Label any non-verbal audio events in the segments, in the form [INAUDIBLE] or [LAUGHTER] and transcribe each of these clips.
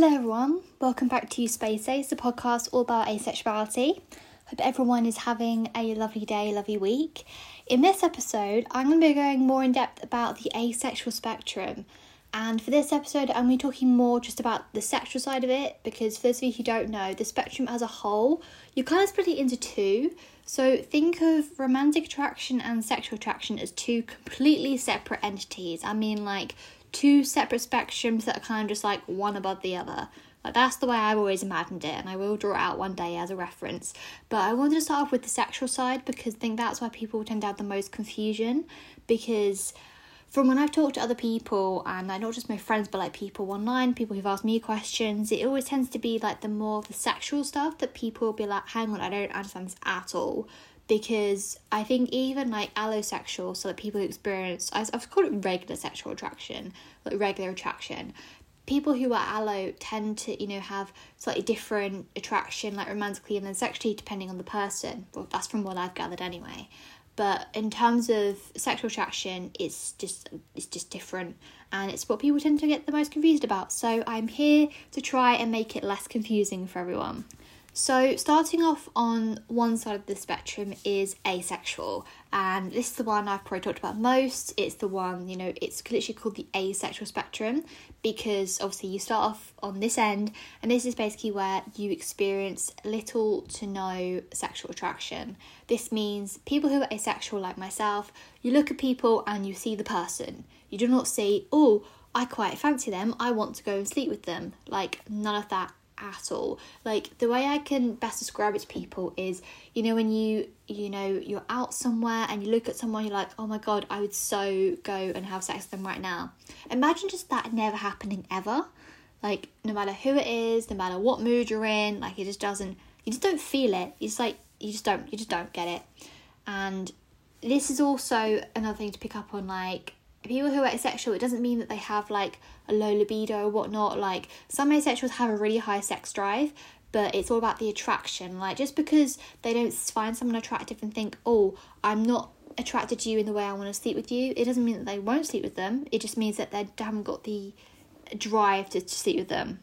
Hello, everyone. Welcome back to Space Ace, the podcast all about asexuality. Hope everyone is having a lovely day, lovely week. In this episode, I'm going to be going more in depth about the asexual spectrum. And for this episode, I'm going to be talking more just about the sexual side of it because, for those of you who don't know, the spectrum as a whole, you kind of split it into two. So think of romantic attraction and sexual attraction as two completely separate entities. I mean, like two separate spectrums that are kind of just like one above the other. Like that's the way I've always imagined it, and I will draw it out one day as a reference. But I wanted to start off with the sexual side because I think that's why people tend to have the most confusion. Because from when I've talked to other people, and like not just my friends, but like people online, people who've asked me questions, it always tends to be like the more of the sexual stuff that people will be like, hang on, I don't understand this at all because I think even like allosexual, so that people who experience, I've called it regular sexual attraction, like regular attraction. People who are allo tend to, you know, have slightly different attraction, like romantically and then sexually, depending on the person. Well, that's from what I've gathered anyway. But in terms of sexual attraction, it's just it's just different, and it's what people tend to get the most confused about. So I'm here to try and make it less confusing for everyone. So, starting off on one side of the spectrum is asexual, and this is the one I've probably talked about most. It's the one, you know, it's literally called the asexual spectrum because obviously you start off on this end, and this is basically where you experience little to no sexual attraction. This means people who are asexual, like myself, you look at people and you see the person. You do not see, oh, I quite fancy them, I want to go and sleep with them. Like, none of that at all. Like the way I can best describe it to people is, you know, when you you know you're out somewhere and you look at someone, you're like, oh my god, I would so go and have sex with them right now. Imagine just that never happening ever. Like no matter who it is, no matter what mood you're in, like it just doesn't. You just don't feel it. It's like you just don't. You just don't get it. And this is also another thing to pick up on, like people who are asexual, it doesn't mean that they have like a low libido or whatnot. Like some asexuals have a really high sex drive, but it's all about the attraction. Like just because they don't find someone attractive and think, oh, I'm not attracted to you in the way I want to sleep with you, it doesn't mean that they won't sleep with them. It just means that they haven't got the drive to, to sleep with them.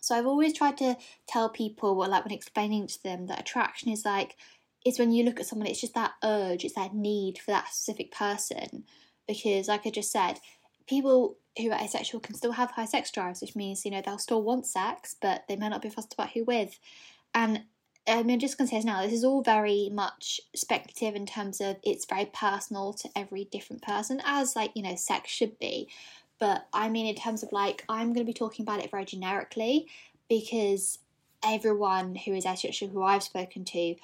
So I've always tried to tell people, well, like when explaining to them that attraction is like, is when you look at someone, it's just that urge, it's that need for that specific person because, like I just said, people who are asexual can still have high sex drives, which means you know they'll still want sex, but they may not be fussed about who with. And I'm just going to say this now. This is all very much speculative in terms of it's very personal to every different person, as like you know, sex should be. But I mean, in terms of like, I'm going to be talking about it very generically because everyone who is asexual who I've spoken to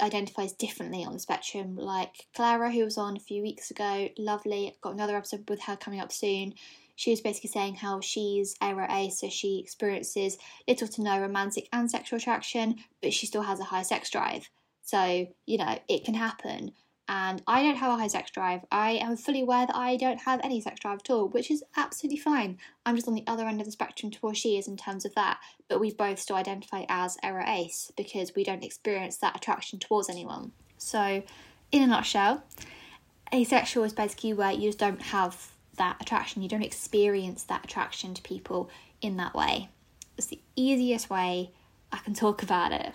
identifies differently on the spectrum. Like Clara, who was on a few weeks ago, lovely. Got another episode with her coming up soon. She was basically saying how she's aro A, so she experiences little to no romantic and sexual attraction, but she still has a high sex drive. So, you know, it can happen and I don't have a high sex drive. I am fully aware that I don't have any sex drive at all, which is absolutely fine. I'm just on the other end of the spectrum to where she is in terms of that, but we both still identify as aro ace because we don't experience that attraction towards anyone. So, in a nutshell, asexual is basically where you just don't have that attraction, you don't experience that attraction to people in that way. It's the easiest way I can talk about it.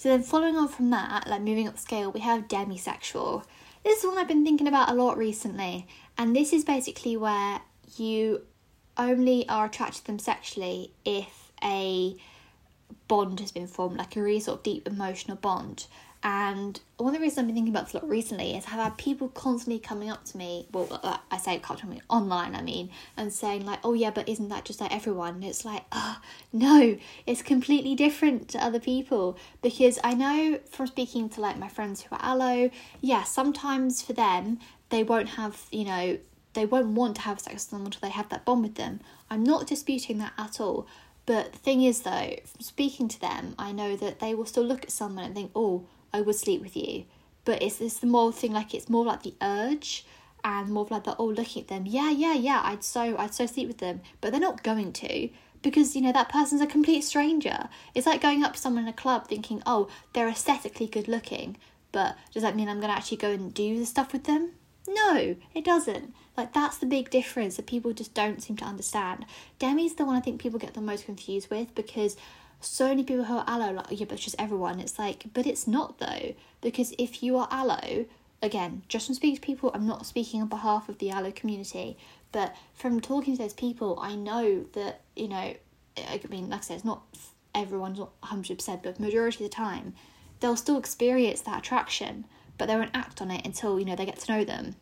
So then following on from that, like moving up scale, we have demisexual. This is one I've been thinking about a lot recently, and this is basically where you only are attracted to them sexually if a bond has been formed, like a really sort of deep emotional bond. And one of the reasons I've been thinking about this a lot recently is I've had people constantly coming up to me, well, uh, I say me online, I mean, and saying like, oh yeah, but isn't that just like everyone? And it's like, oh, no, it's completely different to other people because I know from speaking to like my friends who are allo, yeah, sometimes for them, they won't have, you know, they won't want to have sex with them until they have that bond with them. I'm not disputing that at all. But the thing is, though, from speaking to them, I know that they will still look at someone and think, oh, I would sleep with you. But it's it's the more thing like it's more like the urge and more like the oh looking at them, yeah, yeah, yeah, I'd so I'd so sleep with them. But they're not going to because you know that person's a complete stranger. It's like going up to someone in a club thinking, oh, they're aesthetically good looking, but does that mean I'm gonna actually go and do the stuff with them? No, it doesn't. Like that's the big difference that people just don't seem to understand. Demi's the one I think people get the most confused with because so many people who are allo like yeah, but it's just everyone. It's like, but it's not though because if you are allo, again, just from speaking to people, I'm not speaking on behalf of the allo community, but from talking to those people, I know that you know, I mean, like I said, it's not everyone's not hundred percent, but majority of the time, they'll still experience that attraction, but they won't act on it until you know they get to know them.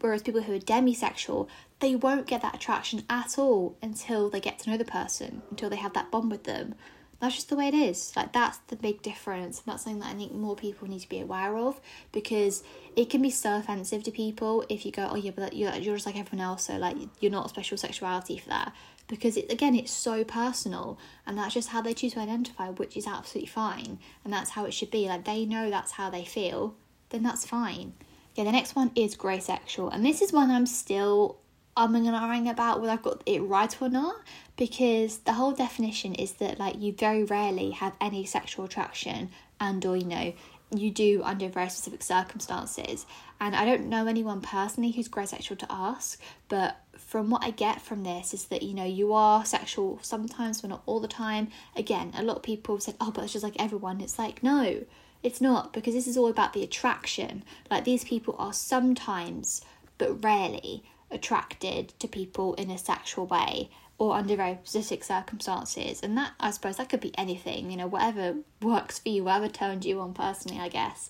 Whereas people who are demisexual, they won't get that attraction at all until they get to know the person, until they have that bond with them. That's just the way it is. Like that's the big difference. And That's something that I think more people need to be aware of because it can be so offensive to people if you go, oh yeah, but you're you're just like everyone else, so like you're not a special sexuality for that. Because it, again, it's so personal, and that's just how they choose to identify, which is absolutely fine, and that's how it should be. Like they know that's how they feel, then that's fine. Yeah, the next one is grey sexual, and this is one I'm still umming and ahhing about whether I've got it right or not, because the whole definition is that like you very rarely have any sexual attraction and or you know you do under very specific circumstances. And I don't know anyone personally who's grey sexual to ask, but from what I get from this is that you know you are sexual sometimes, but not all the time. Again, a lot of people have said, "Oh, but it's just like everyone." It's like no, it's not because this is all about the attraction. Like these people are sometimes, but rarely, attracted to people in a sexual way or under very specific circumstances. And that, I suppose, that could be anything, you know, whatever works for you, whatever turns you on personally, I guess.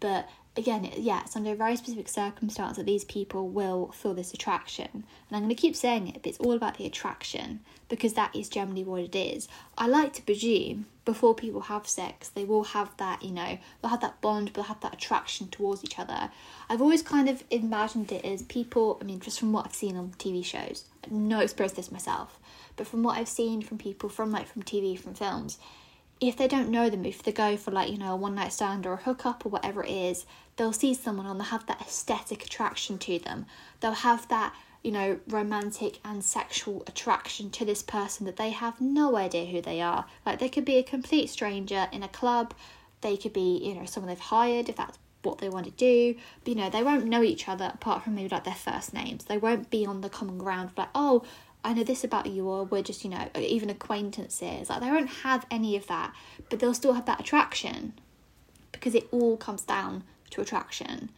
But again, yeah, it's under a very specific circumstance that these people will feel this attraction. And I'm going to keep saying it, but it's all about the attraction because that is generally what it is. I like to presume before people have sex, they will have that, you know, they'll have that bond, they'll have that attraction towards each other. I've always kind of imagined it as people, I mean, just from what I've seen on TV shows, no experience this myself, but from what I've seen from people from like from TV, from films, if they don't know them, if they go for like, you know, a one night stand or a hookup or whatever it is, they'll see someone and they'll have that aesthetic attraction to them. They'll have that, you know, romantic and sexual attraction to this person that they have no idea who they are. Like they could be a complete stranger in a club, they could be, you know, someone they've hired if that's what they want to do. But you know, they won't know each other apart from maybe like their first names. They won't be on the common ground like, oh, I know this about you, or we're just, you know, even acquaintances. Like, they won't have any of that, but they'll still have that attraction because it all comes down to attraction.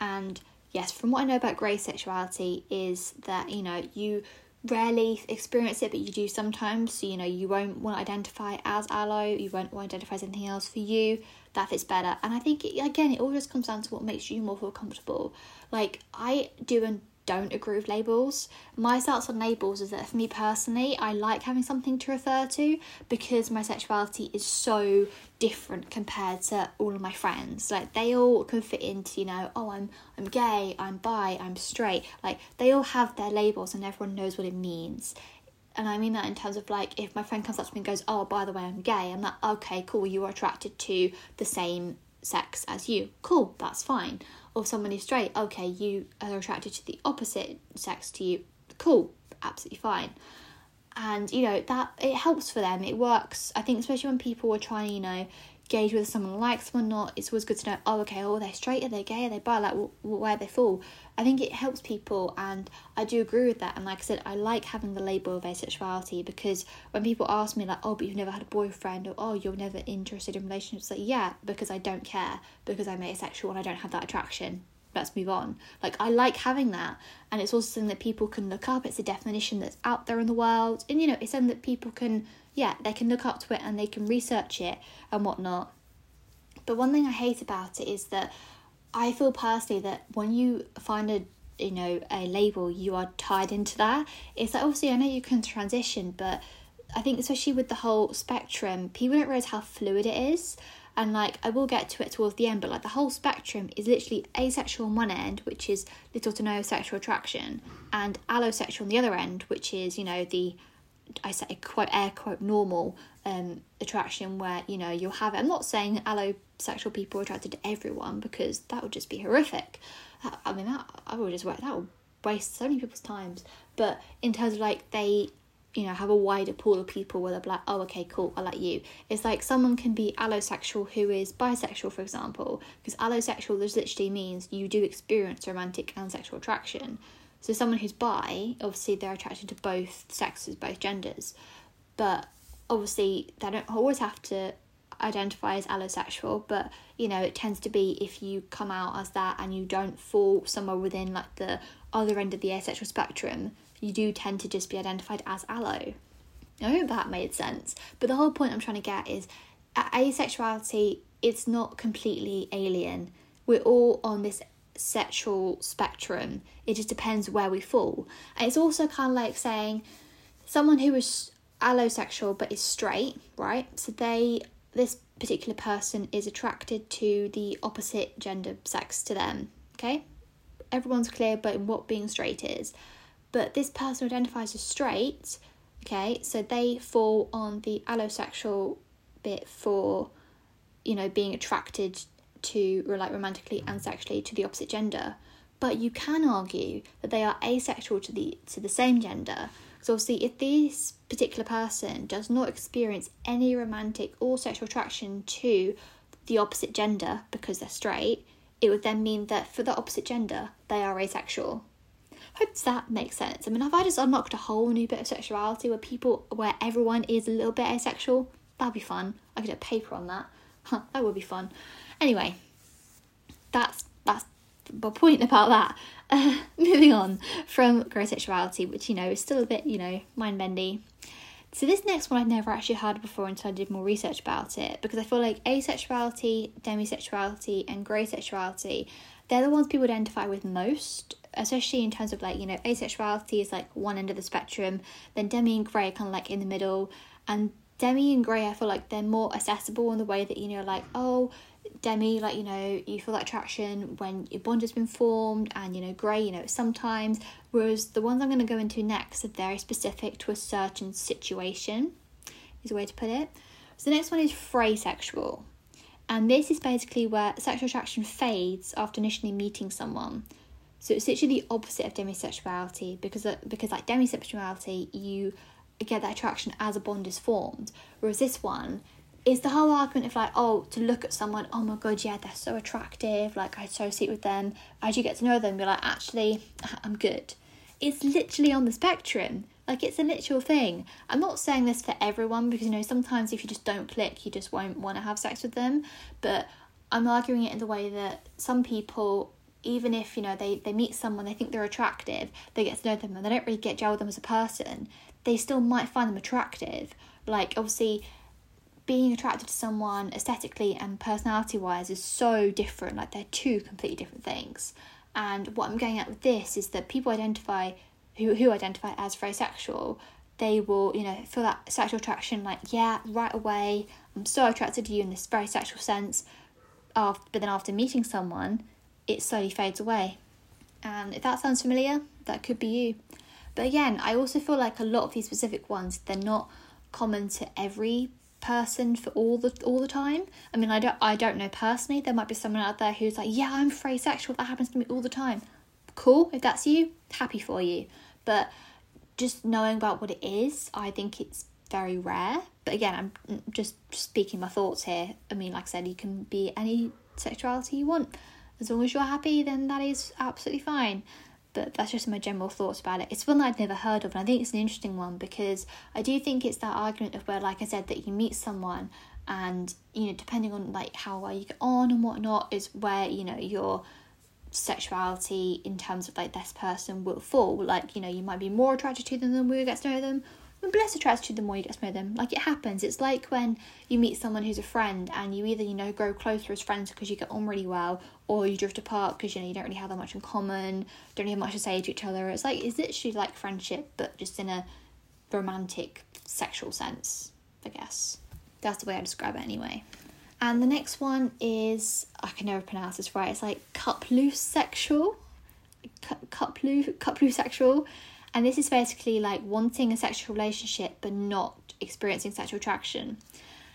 And yes, from what I know about grey sexuality, is that, you know, you rarely experience it, but you do sometimes. So, you know, you won't want to identify as allo, you won't want to identify as anything else for you. That fits better. And I think, it, again, it all just comes down to what makes you more feel comfortable. Like, I do and don't agree with labels. My stance on labels is that for me personally, I like having something to refer to because my sexuality is so different compared to all of my friends. Like they all can fit into, you know, oh I'm I'm gay, I'm bi, I'm straight. Like they all have their labels and everyone knows what it means. And I mean that in terms of like if my friend comes up to me and goes, Oh, by the way, I'm gay, I'm like, okay, cool, you are attracted to the same sex as you. Cool, that's fine or someone who's straight, okay, you are attracted to the opposite sex to you, cool, absolutely fine. And you know, that it helps for them, it works. I think, especially when people are trying you know, gauge whether someone likes them or not, it's always good to know, oh, okay, oh, they're straight, are they gay, are they bi, like, where they fall. I think it helps people, and I do agree with that. And like I said, I like having the label of asexuality because when people ask me, like, oh, but you've never had a boyfriend, or oh, you're never interested in relationships, like, yeah, because I don't care, because I'm asexual and I don't have that attraction. Let's move on. Like, I like having that, and it's also something that people can look up. It's a definition that's out there in the world, and you know, it's something that people can, yeah, they can look up to it and they can research it and whatnot. But one thing I hate about it is that I feel personally that when you find a you know a label, you are tied into that. It's like obviously I know you can transition, but I think especially with the whole spectrum, people don't realize how fluid it is. And like I will get to it towards the end, but like the whole spectrum is literally asexual on one end, which is little to no sexual attraction, and allosexual on the other end, which is you know the I say quote air quote normal um attraction where you know you'll have it. I'm not saying allosexual people are attracted to everyone because that would just be horrific. I mean that I would just work that would waste so many people's times. But in terms of like they you know have a wider pool of people where they're like oh okay cool i like you. It's like someone can be allosexual who is bisexual for example because allosexual literally means you do experience romantic and sexual attraction. So someone who's bi, obviously they're attracted to both sexes, both genders, but obviously they don't always have to identify as allosexual, but you know, it tends to be if you come out as that and you don't fall somewhere within like the other end of the asexual spectrum, you do tend to just be identified as allo. I hope that made sense. But the whole point I'm trying to get is asexuality, it's not completely alien. We're all on this sexual spectrum. It just depends where we fall. And it's also kind of like saying someone who is allosexual but is straight, right? So they this particular person is attracted to the opposite gender sex to them. Okay? Everyone's clear about what being straight is. But this person identifies as straight, okay, so they fall on the allosexual bit for, you know, being attracted to like romantically and sexually to the opposite gender. But you can argue that they are asexual to the to the same gender so obviously, if this particular person does not experience any romantic or sexual attraction to the opposite gender because they're straight, it would then mean that for the opposite gender, they are asexual. Hope that makes sense. I mean, have I just unlocked a whole new bit of sexuality where people, where everyone is a little bit asexual? That'd be fun. I could do a paper on that. Huh, that would be fun. Anyway, that's that's my point about that. [LAUGHS] Uh, moving on from grey sexuality, which you know is still a bit you know mind bendy. So this next one I'd never actually heard before until I did more research about it because I feel like asexuality, demisexuality, and grey sexuality, they're the ones people identify with most, especially in terms of like you know asexuality is like one end of the spectrum, then demi and grey kind of like in the middle, and demi and grey I feel like they're more accessible in the way that you know like oh demi like you know you feel that attraction when your bond has been formed and you know grey you know sometimes whereas the ones i'm going to go into next are very specific to a certain situation is a way to put it. So the next one is fraysexual and this is basically where sexual attraction fades after initially meeting someone so it's literally the opposite of demisexuality because uh, because like demisexuality you get that attraction as a bond is formed whereas this one is the whole argument of like, oh, to look at someone, oh my god, yeah, they're so attractive, like I associate with them. As you get to know them, you're like, actually, [LAUGHS] I'm good. It's literally on the spectrum. Like it's a literal thing. I'm not saying this for everyone because you know sometimes if you just don't click, you just won't want to have sex with them. But I'm arguing it in the way that some people, even if you know they they meet someone, they think they're attractive, they get to know them, and they don't really get gel with them as a person, they still might find them attractive. Like obviously being attracted to someone aesthetically and personality wise is so different. Like they're two completely different things. And what I'm getting at with this is that people identify who who identify as fraysexual, they will, you know, feel that sexual attraction like, yeah, right away, I'm so attracted to you in this very sexual sense. After, but then after meeting someone, it slowly fades away. And if that sounds familiar, that could be you. But again, I also feel like a lot of these specific ones, they're not common to every person for all the all the time. I mean, I don't I don't know personally. There might be someone out there who's like, yeah, I'm fraysexual. That happens to me all the time. Cool. If that's you, happy for you. But just knowing about what it is, I think it's very rare. But again, I'm mm, just speaking my thoughts here. I mean, like I said, you can be any sexuality you want. As long as you're happy, then that is absolutely fine but that's just my general thoughts about it. It's one that I've never heard of, and I think it's an interesting one because I do think it's that argument of where, like I said, that you meet someone and you know, depending on like how well you get on and whatnot, is where you know your sexuality in terms of like this person will fall. Like you know, you might be more attracted to them than we get to know them, and less attracted to them more you get to know them. Like it happens. It's like when you meet someone who's a friend and you either, you know, grow closer as friends because you get on really well or you drift apart because, you know, you don't really have that much in common, don't really have much to say to each other. It's like, it's literally like friendship, but just in a romantic, sexual sense, I guess. That's the way I describe it anyway. And the next one is, I can never pronounce this right, it's like couplosexual. sexual. Couplosexual. sexual and this is basically like wanting a sexual relationship but not experiencing sexual attraction.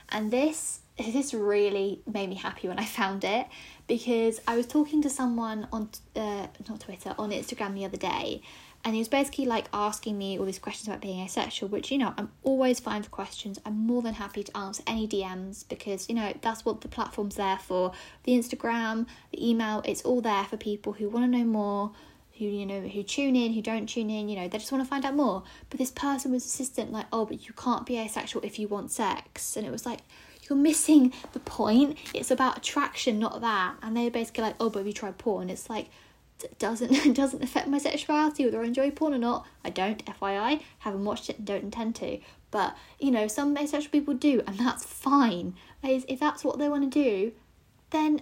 And this this really made me happy when I found it because I was talking to someone on uh, not Twitter on Instagram the other day and he was basically like asking me all these questions about being asexual which you know I'm always fine for questions I'm more than happy to answer any DMs because you know that's what the platform's there for the Instagram the email it's all there for people who want to know more who you know who tune in, who don't tune in, you know, they just want to find out more. But this person was insistent, like, oh, but you can't be asexual if you want sex, and it was like you're missing the point. It's about attraction, not that. And they're basically like, oh, but have you tried porn? It's like doesn't [LAUGHS] doesn't affect my sexuality whether I enjoy porn or not. I don't, FYI, haven't watched it and don't intend to. But you know, some asexual people do, and that's fine. If that's what they want to do, then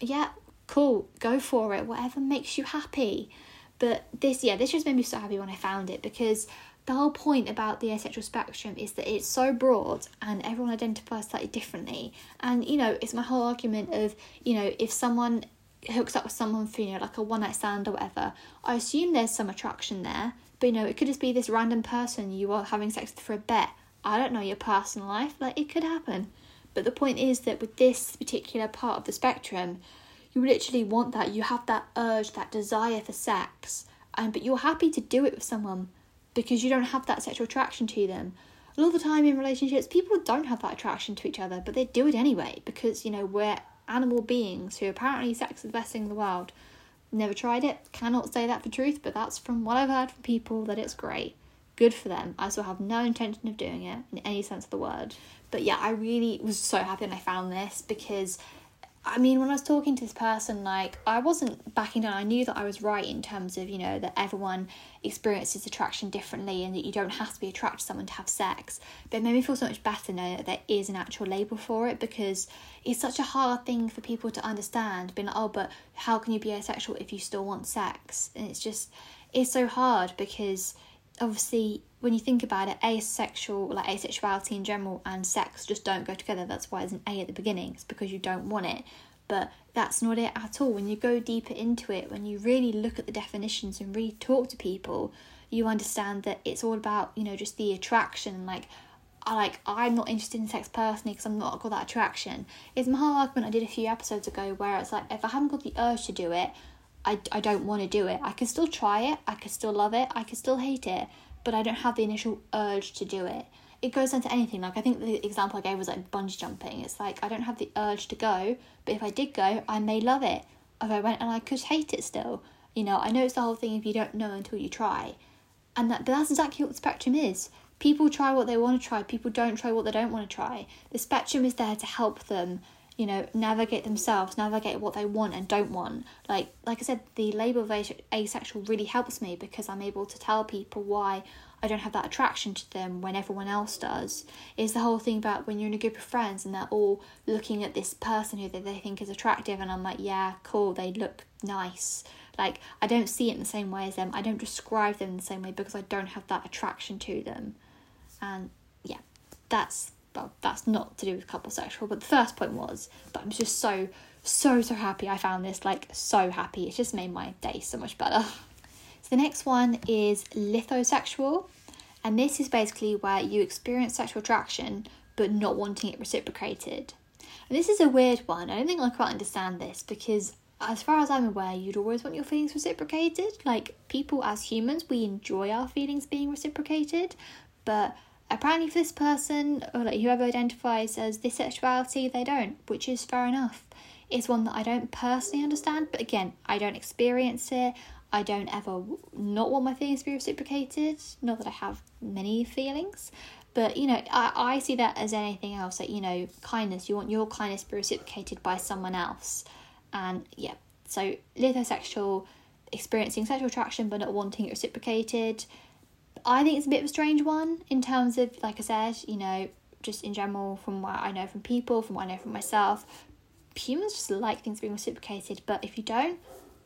yeah, cool, go for it. Whatever makes you happy. But this, yeah, this just made me so happy when I found it because the whole point about the asexual spectrum is that it's so broad and everyone identifies slightly differently. And you know, it's my whole argument of you know, if someone hooks up with someone for you know like a one night stand or whatever, I assume there's some attraction there. But you know, it could just be this random person you are having sex with for a bet. I don't know your personal life, like it could happen. But the point is that with this particular part of the spectrum, you literally want that. You have that urge, that desire for sex, and but you're happy to do it with someone because you don't have that sexual attraction to them. A lot of the time in relationships, people don't have that attraction to each other, but they do it anyway because you know we're animal beings who apparently sex is the best thing in the world. Never tried it, cannot say that for truth, but that's from what I've heard from people that it's great. Good for them. I still have no intention of doing it in any sense of the word. But yeah, I really was so happy when I found this because I mean, when I was talking to this person, like, I wasn't backing down. I knew that I was right in terms of, you know, that everyone experiences attraction differently and that you don't have to be attracted to someone to have sex. But it made me feel so much better knowing that there is an actual label for it because it's such a hard thing for people to understand. Being like, oh, but how can you be asexual if you still want sex? And it's just, it's so hard because obviously when you think about it, asexual, like asexuality in general, and sex just don't go together. That's why there's an A at the beginning. It's because you don't want it. But that's not it at all. When you go deeper into it, when you really look at the definitions and really talk to people, you understand that it's all about you know just the attraction. Like, I like I'm not interested in sex personally because I'm not got that attraction. It's my whole argument I did a few episodes ago where it's like if I haven't got the urge to do it, I, I don't want to do it. I can still try it, I can still love it, I can still hate it, but I don't have the initial urge to do it. It goes into anything. Like I think the example I gave was like bungee jumping. It's like I don't have the urge to go, but if I did go, I may love it. If I went and I could hate it still. You know, I know it's the whole thing if you don't know until you try. And that but that's exactly what the spectrum is. People try what they want to try, people don't try what they don't want to try. The spectrum is there to help them you know navigate themselves navigate what they want and don't want. Like like i said the label of asexual really helps me because i'm able to tell people why i don't have that attraction to them when everyone else does. Is the whole thing about when you're in a group of friends and they're all looking at this person who they, they think is attractive and i'm like yeah cool they look nice. Like i don't see it in the same way as them. I don't describe them in the same way because i don't have that attraction to them. And yeah that's well, that's not to do with couple sexual, but the first point was. But I'm just so, so, so happy I found this. Like, so happy. It's just made my day so much better. [LAUGHS] So the next one is lithosexual. And this is basically where you experience sexual attraction but not wanting it reciprocated. And this is a weird one. I don't think I quite understand this because, as far as I'm aware, you'd always want your feelings reciprocated. Like, people as humans, we enjoy our feelings being reciprocated, but apparently for this person or like whoever identifies as this sexuality they don't which is fair enough. It's one that i don't personally understand but again i don't experience it. I don't ever not want my feelings to be reciprocated not that i have many feelings. But you know I, I see that as anything else that you know kindness you want your kindness to be reciprocated by someone else. And yeah so lithosexual experiencing sexual attraction but not wanting it reciprocated I think it's a bit of a strange one in terms of, like I said, you know, just in general, from what I know from people, from what I know from myself, humans just like things being reciprocated. But if you don't,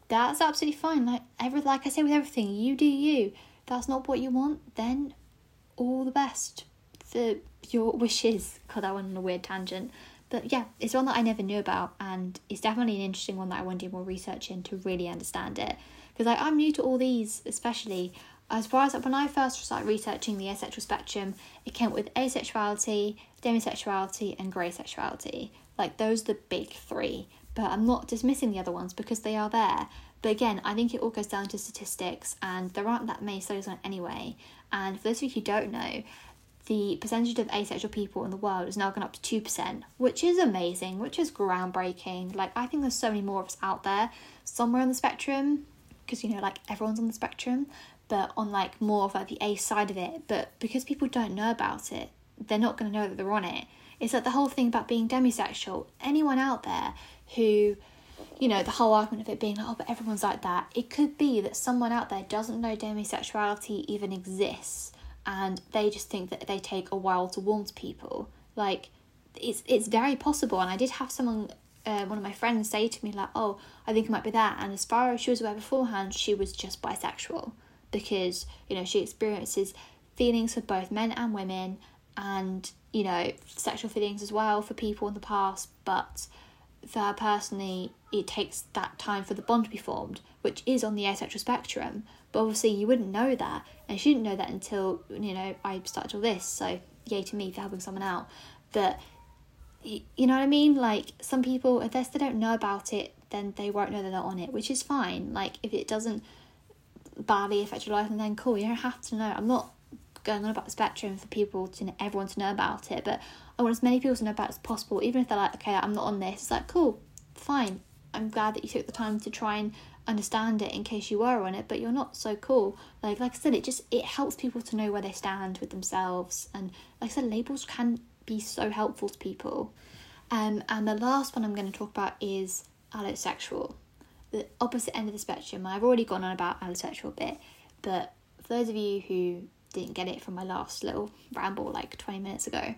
that's absolutely fine. Like every, like I say with everything, you do you. If that's not what you want, then all the best for your [LAUGHS] wishes. God, that went on a weird tangent. But yeah, it's one that I never knew about, and it's definitely an interesting one that I want to do more research in to really understand it. Because like I'm new to all these, especially as far as when I first started researching the asexual spectrum, it came with asexuality, demisexuality, and grey sexuality. Like those are the big three. But I'm not dismissing the other ones because they are there. But again, I think it all goes down to statistics, and there aren't that many studies on it anyway. And for those of you who don't know, the percentage of asexual people in the world has now gone up to 2%, which is amazing, which is groundbreaking. Like, I think there's so many more of us out there somewhere on the spectrum, because you know like everyone's on the spectrum but on like more of like the A side of it but because people don't know about it they're not going to know that they're on it. It's like the whole thing about being demisexual. Anyone out there who you know the whole argument of it being like oh but everyone's like that it could be that someone out there doesn't know demisexuality even exists and they just think that they take a while to warm to people. Like it's it's very possible and i did have someone uh, one of my friends say to me like, "Oh, I think it might be that," and as far as she was aware beforehand, she was just bisexual because you know she experiences feelings for both men and women, and you know sexual feelings as well for people in the past. But for her personally, it takes that time for the bond to be formed, which is on the asexual spectrum. But obviously, you wouldn't know that, and she didn't know that until you know I started all this. So yay to me for helping someone out. But you know what I mean? Like some people, if they don't know about it, then they won't know that they're on it, which is fine. Like if it doesn't badly affect your life, and then cool. You don't have to know. I'm not going on about the spectrum for people to know, everyone to know about it, but I want as many people to know about it as possible. Even if they're like, okay, I'm not on this, it's like cool, fine. I'm glad that you took the time to try and understand it in case you were on it, but you're not so cool. Like like I said, it just it helps people to know where they stand with themselves, and like I said, labels can be so helpful to people. Um, and the last one I'm going to talk about is allosexual, the opposite end of the spectrum. I've already gone on about allosexual a bit, but for those of you who didn't get it from my last little ramble like 20 minutes ago,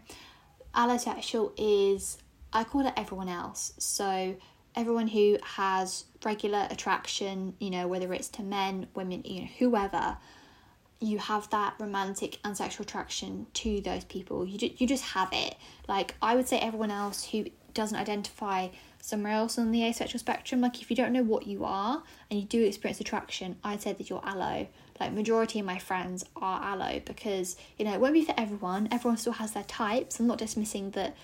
allosexual is, I call it everyone else. So everyone who has regular attraction, you know, whether it's to men, women, you know, whoever, you have that romantic and sexual attraction to those people. You, ju- you just have it. Like, I would say everyone else who doesn't identify somewhere else on the asexual spectrum, like if you don't know what you are and you do experience attraction, I'd say that you're allo. Like, majority of my friends are allo because, you know, it won't be for everyone. Everyone still has their types. I'm not dismissing that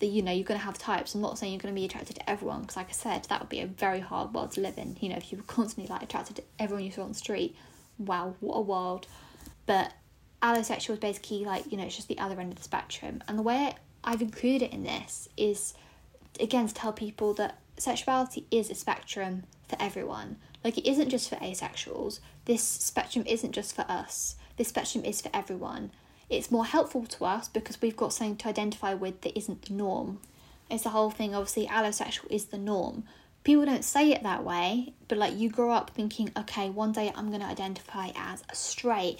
that you know you're going to have types i'm not saying you're going to be attracted to everyone because like i said that would be a very hard world to live in you know if you were constantly like attracted to everyone you saw on the street wow what a world but allosexual is basically like, you know, it's just the other end of the spectrum. And the way I've included it in this is, again, to tell people that sexuality is a spectrum for everyone. Like, it isn't just for asexuals. This spectrum isn't just for us. This spectrum is for everyone. It's more helpful to us because we've got something to identify with that isn't the norm. It's the whole thing, obviously, allosexual is the norm. People don't say it that way, but like you grow up thinking, okay, one day I'm going to identify as straight,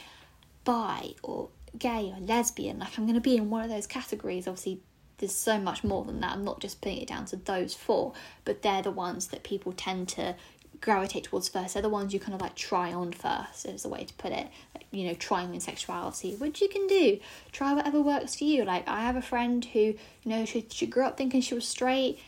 bi or gay or lesbian. Like I'm going to be in one of those categories. Obviously, there's so much more than that. I'm not just putting it down to those four, but they're the ones that people tend to gravitate towards first. They're the ones you kind of like try on first, is a way to put it. Like, you know, trying in sexuality, which you can do. Try whatever works for you. Like I have a friend who, you know, she she grew up thinking she was straight,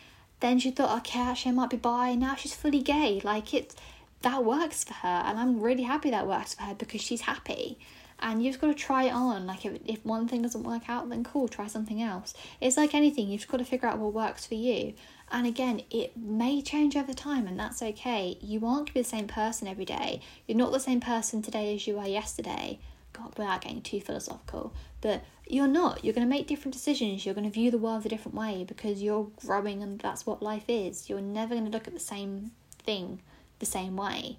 then she thought, okay, actually I might be bi. Now she's fully gay. Like it, that works for her, and I'm really happy that works for her because she's happy and you've got to try it on. Like if, if one thing doesn't work out, then cool, try something else. It's like anything, you've got to figure out what works for you. And again, it may change over time, and that's okay. You aren't going to be the same person every day. You're not the same person today as you were yesterday. God, without getting too philosophical, but you're not. You're going to make different decisions. You're going to view the world a different way because you're growing, and that's what life is. You're never going to look at the same thing the same way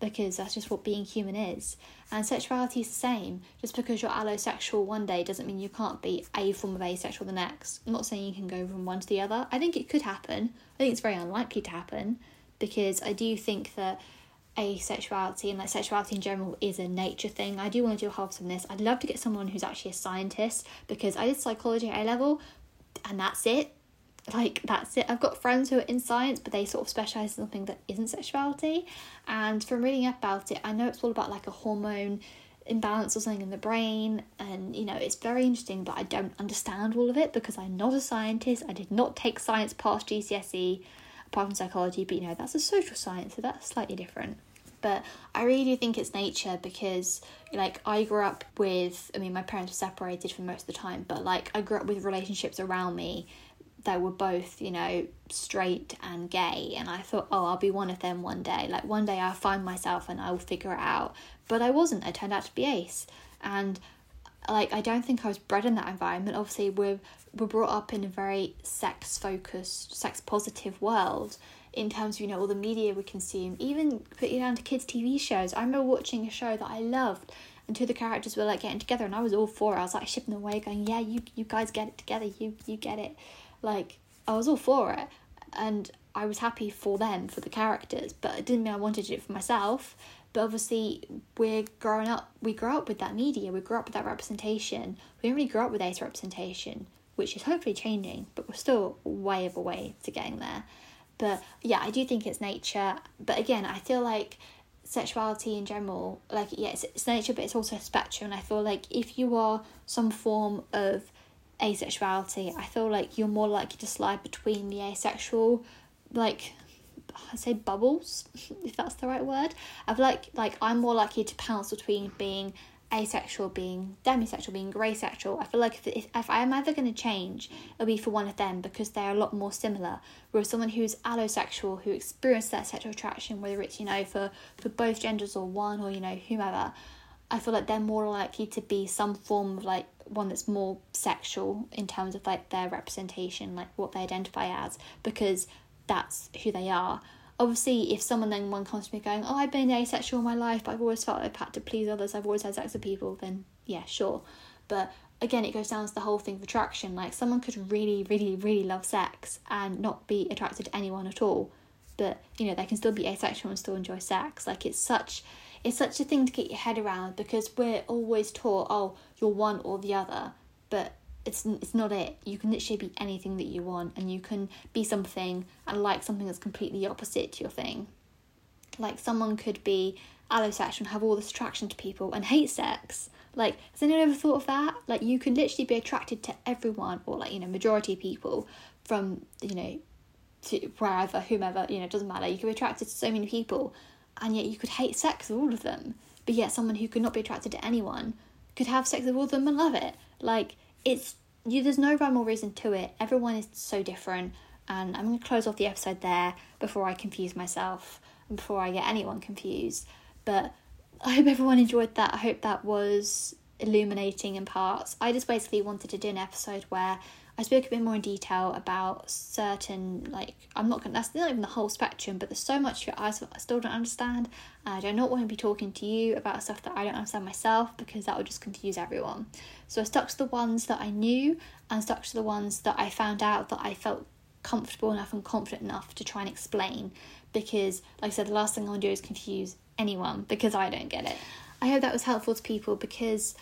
because that's just what being human is. And sexuality is the same. Just because you're allosexual one day doesn't mean you can't be a form of asexual the next. I'm not saying you can go from one to the other. I think it could happen. I think it's very unlikely to happen because I do think that asexuality and like sexuality in general is a nature thing. I do want to do a half on this. I'd love to get someone who's actually a scientist because I did psychology at A level and that's it like that's it. I've got friends who are in science, but they sort of specialize in something that isn't sexuality. And from reading up about it, I know it's all about like a hormone imbalance or something in the brain, and you know it's very interesting. But I don't understand all of it because I'm not a scientist. I did not take science past GCSE, apart from psychology. But you know that's a social science, so that's slightly different. But I really do think it's nature because, like, I grew up with, I mean, my parents were separated for most of the time, but like, I grew up with relationships around me they were both, you know, straight and gay. And I thought, oh, I'll be one of them one day. Like, one day I'll find myself and I'll figure it out. But I wasn't. I turned out to be ace. And, like, I don't think I was bred in that environment. Obviously, we're, we're brought up in a very sex focused, sex positive world. in terms of you know all the media we consume even put it down to kids tv shows i remember watching a show that i loved and two of the characters were like getting together and i was all for it i was like shipping away going yeah you you guys get it together you you get it like i was all for it and i was happy for them for the characters but it didn't mean i wanted it for myself. But obviously we're growing up we grow up with that media we grow up with that representation. We don't really grow up with ace representation which is hopefully changing but we're still way of a way to getting there. But yeah i do think it's nature. But again i feel like sexuality in general like yeah it's, it's nature but it's also a spectrum and i feel like if you are some form of asexuality i feel like you're more likely to slide between the asexual like I say bubbles, [LAUGHS] if that's the right word. I feel like like I'm more likely to pounce between being asexual, being demisexual, being grey sexual. I feel like if, if, if I am ever going to change, it'll be for one of them because they're a lot more similar. Whereas someone who's allosexual, who experiences that sexual attraction, whether it's, you know, for, for both genders or one or, you know, whomever, I feel like they're more likely to be some form of like one that's more sexual in terms of like their representation, like what they identify as, because that's who they are. Obviously, if someone then one comes to me going, "Oh, I've been asexual all my life, but I've always felt I've had to please others. I've always had sex with people," then yeah, sure. But again, it goes down to the whole thing of attraction. Like someone could really, really, really love sex and not be attracted to anyone at all, but you know they can still be asexual and still enjoy sex. Like it's such, it's such a thing to get your head around because we're always taught, oh, you're one or the other, but it's it's not it. You can literally be anything that you want, and you can be something and like something that's completely opposite to your thing. Like someone could be allosexual and have all this attraction to people and hate sex. Like, has anyone ever thought of that? Like, you can literally be attracted to everyone, or like you know, majority of people from you know, to wherever, whomever you know, it doesn't matter. You can be attracted to so many people, and yet you could hate sex with all of them. But yet, someone who could not be attracted to anyone could have sex with all of them and love it. Like, it's you there's no rhyme or reason to it. Everyone is so different, and I'm gonna close off the episode there before I confuse myself and before I get anyone confused. But I hope everyone enjoyed that. I hope that was illuminating in parts. I just basically wanted to do an episode where I spoke a bit more in detail about certain like I'm not gonna that's not even the whole spectrum, but there's so much that I still don't understand. I do not want to be talking to you about stuff that I don't understand myself because that would just confuse everyone. So I stuck to the ones that I knew and stuck to the ones that I found out that I felt comfortable enough and confident enough to try and explain because like I said the last thing I want to do is confuse anyone because I don't get it. I hope that was helpful to people because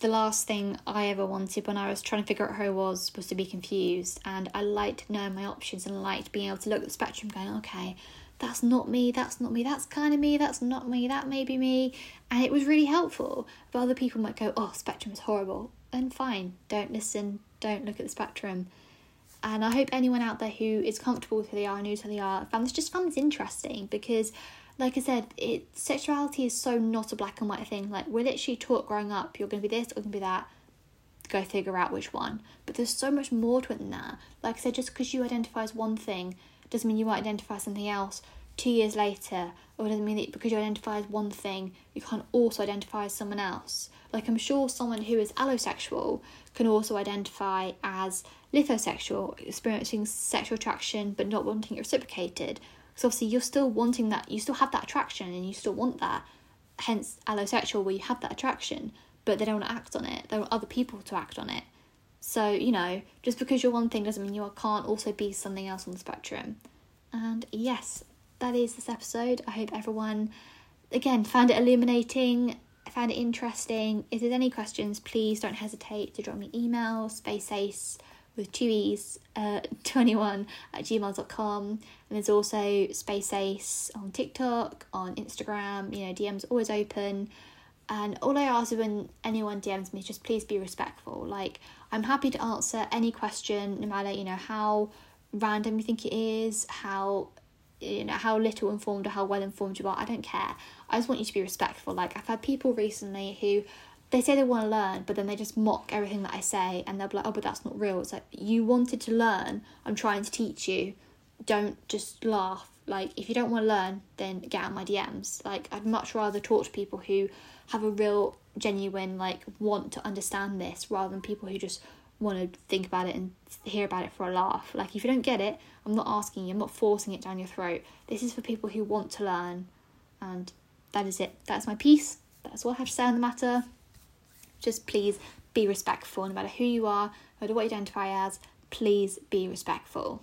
the last thing I ever wanted when I was trying to figure out who I was was to be confused. And I liked knowing my options and liked being able to look at the spectrum, going, okay, that's not me, that's not me, that's kind of me, that's not me, that may be me. And it was really helpful. But other people might go, oh, spectrum is horrible. Then fine, don't listen, don't look at the spectrum. And I hope anyone out there who is comfortable with who they are, knows who they are, found this just found this interesting because like I said, it sexuality is so not a black and white thing. Like we're literally taught growing up, you're gonna be this or gonna be that. Go figure out which one. But there's so much more to it than that. Like I said, just because you identify as one thing doesn't mean you might identify something else two years later, or it doesn't mean that because you identify as one thing, you can't also identify as someone else. Like I'm sure someone who is allosexual can also identify as lithosexual, experiencing sexual attraction but not wanting it reciprocated, so obviously you're still wanting that, you still have that attraction and you still want that. Hence allosexual where you have that attraction, but they don't want to act on it. There are other people to act on it. So, you know, just because you're one thing doesn't mean you can't also be something else on the spectrum. And yes, that is this episode. I hope everyone, again, found it illuminating, found it interesting. If there's any questions, please don't hesitate to drop me email, spaceace with two E's, uh, [LAUGHS] 21 at gmail.com. And there's also Space Ace on TikTok, on Instagram, you know, DM's always open. And all I ask when anyone DMs me is just please be respectful. Like, I'm happy to answer any question, no matter, you know, how random you think it is, how you know how little informed or how well informed you are i don't care i just want you to be respectful like i've had people recently who they say they want to learn, but then they just mock everything that I say and they'll be like, oh, but that's not real. It's like, you wanted to learn, I'm trying to teach you. Don't just laugh. Like, if you don't want to learn, then get out my DMs. Like, I'd much rather talk to people who have a real, genuine, like, want to understand this rather than people who just want to think about it and hear about it for a laugh. Like, if you don't get it, I'm not asking you, I'm not forcing it down your throat. This is for people who want to learn, and that is it. That's my piece. That's all I have to say on the matter. Just please be respectful, no matter who you are, no matter what you identify as, please be respectful.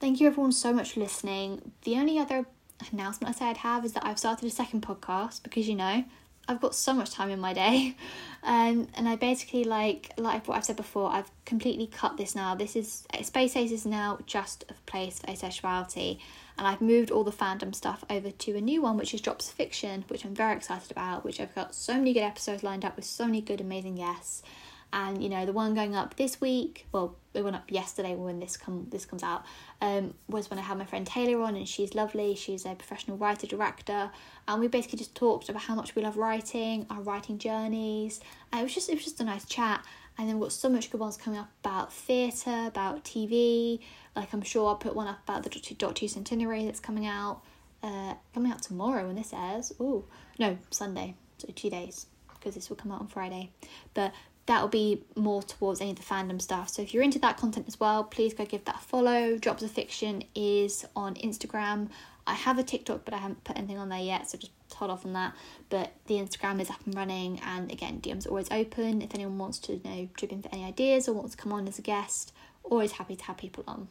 Thank you everyone so much for listening. The only other announcement I say I'd have is that I've started a second podcast because you know I've got so much time in my day, [LAUGHS] um, and I basically like like what I've said before. I've completely cut this now. This is Space Ace is now just a place for asexuality, and I've moved all the fandom stuff over to a new one, which is Drops Fiction, which I'm very excited about. Which I've got so many good episodes lined up with so many good, amazing guests. And you know the one going up this week well it went up yesterday when this come this comes out um, was when I had my friend Taylor on and she's lovely. She's a professional writer director. And we basically just talked about how much we love writing our writing journeys. And it was just it was just a nice chat and then we've got so much good ones coming up about theatre about TV like I'm sure I'll put one up about the Doctor Who Centenary that's coming out uh, coming out tomorrow when this airs oh no Sunday so two days because this will come out on Friday but that'll be more towards any of the fandom stuff. So if you're into that content as well, please go give that a follow. Drops of Fiction is on Instagram. I have a TikTok, but I haven't put anything on there yet, so just hold off on that. But the Instagram is up and running, and again, DMs are always open. If anyone wants to you know drip in for any ideas or wants to come on as a guest, always happy to have people on.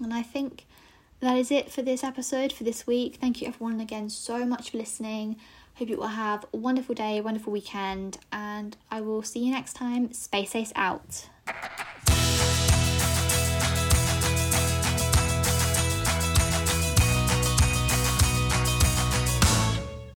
And I think that is it for this episode for this week. Thank you everyone again so much for listening. Hope you will have a wonderful day, wonderful weekend, and I will see you next time. Space Ace out.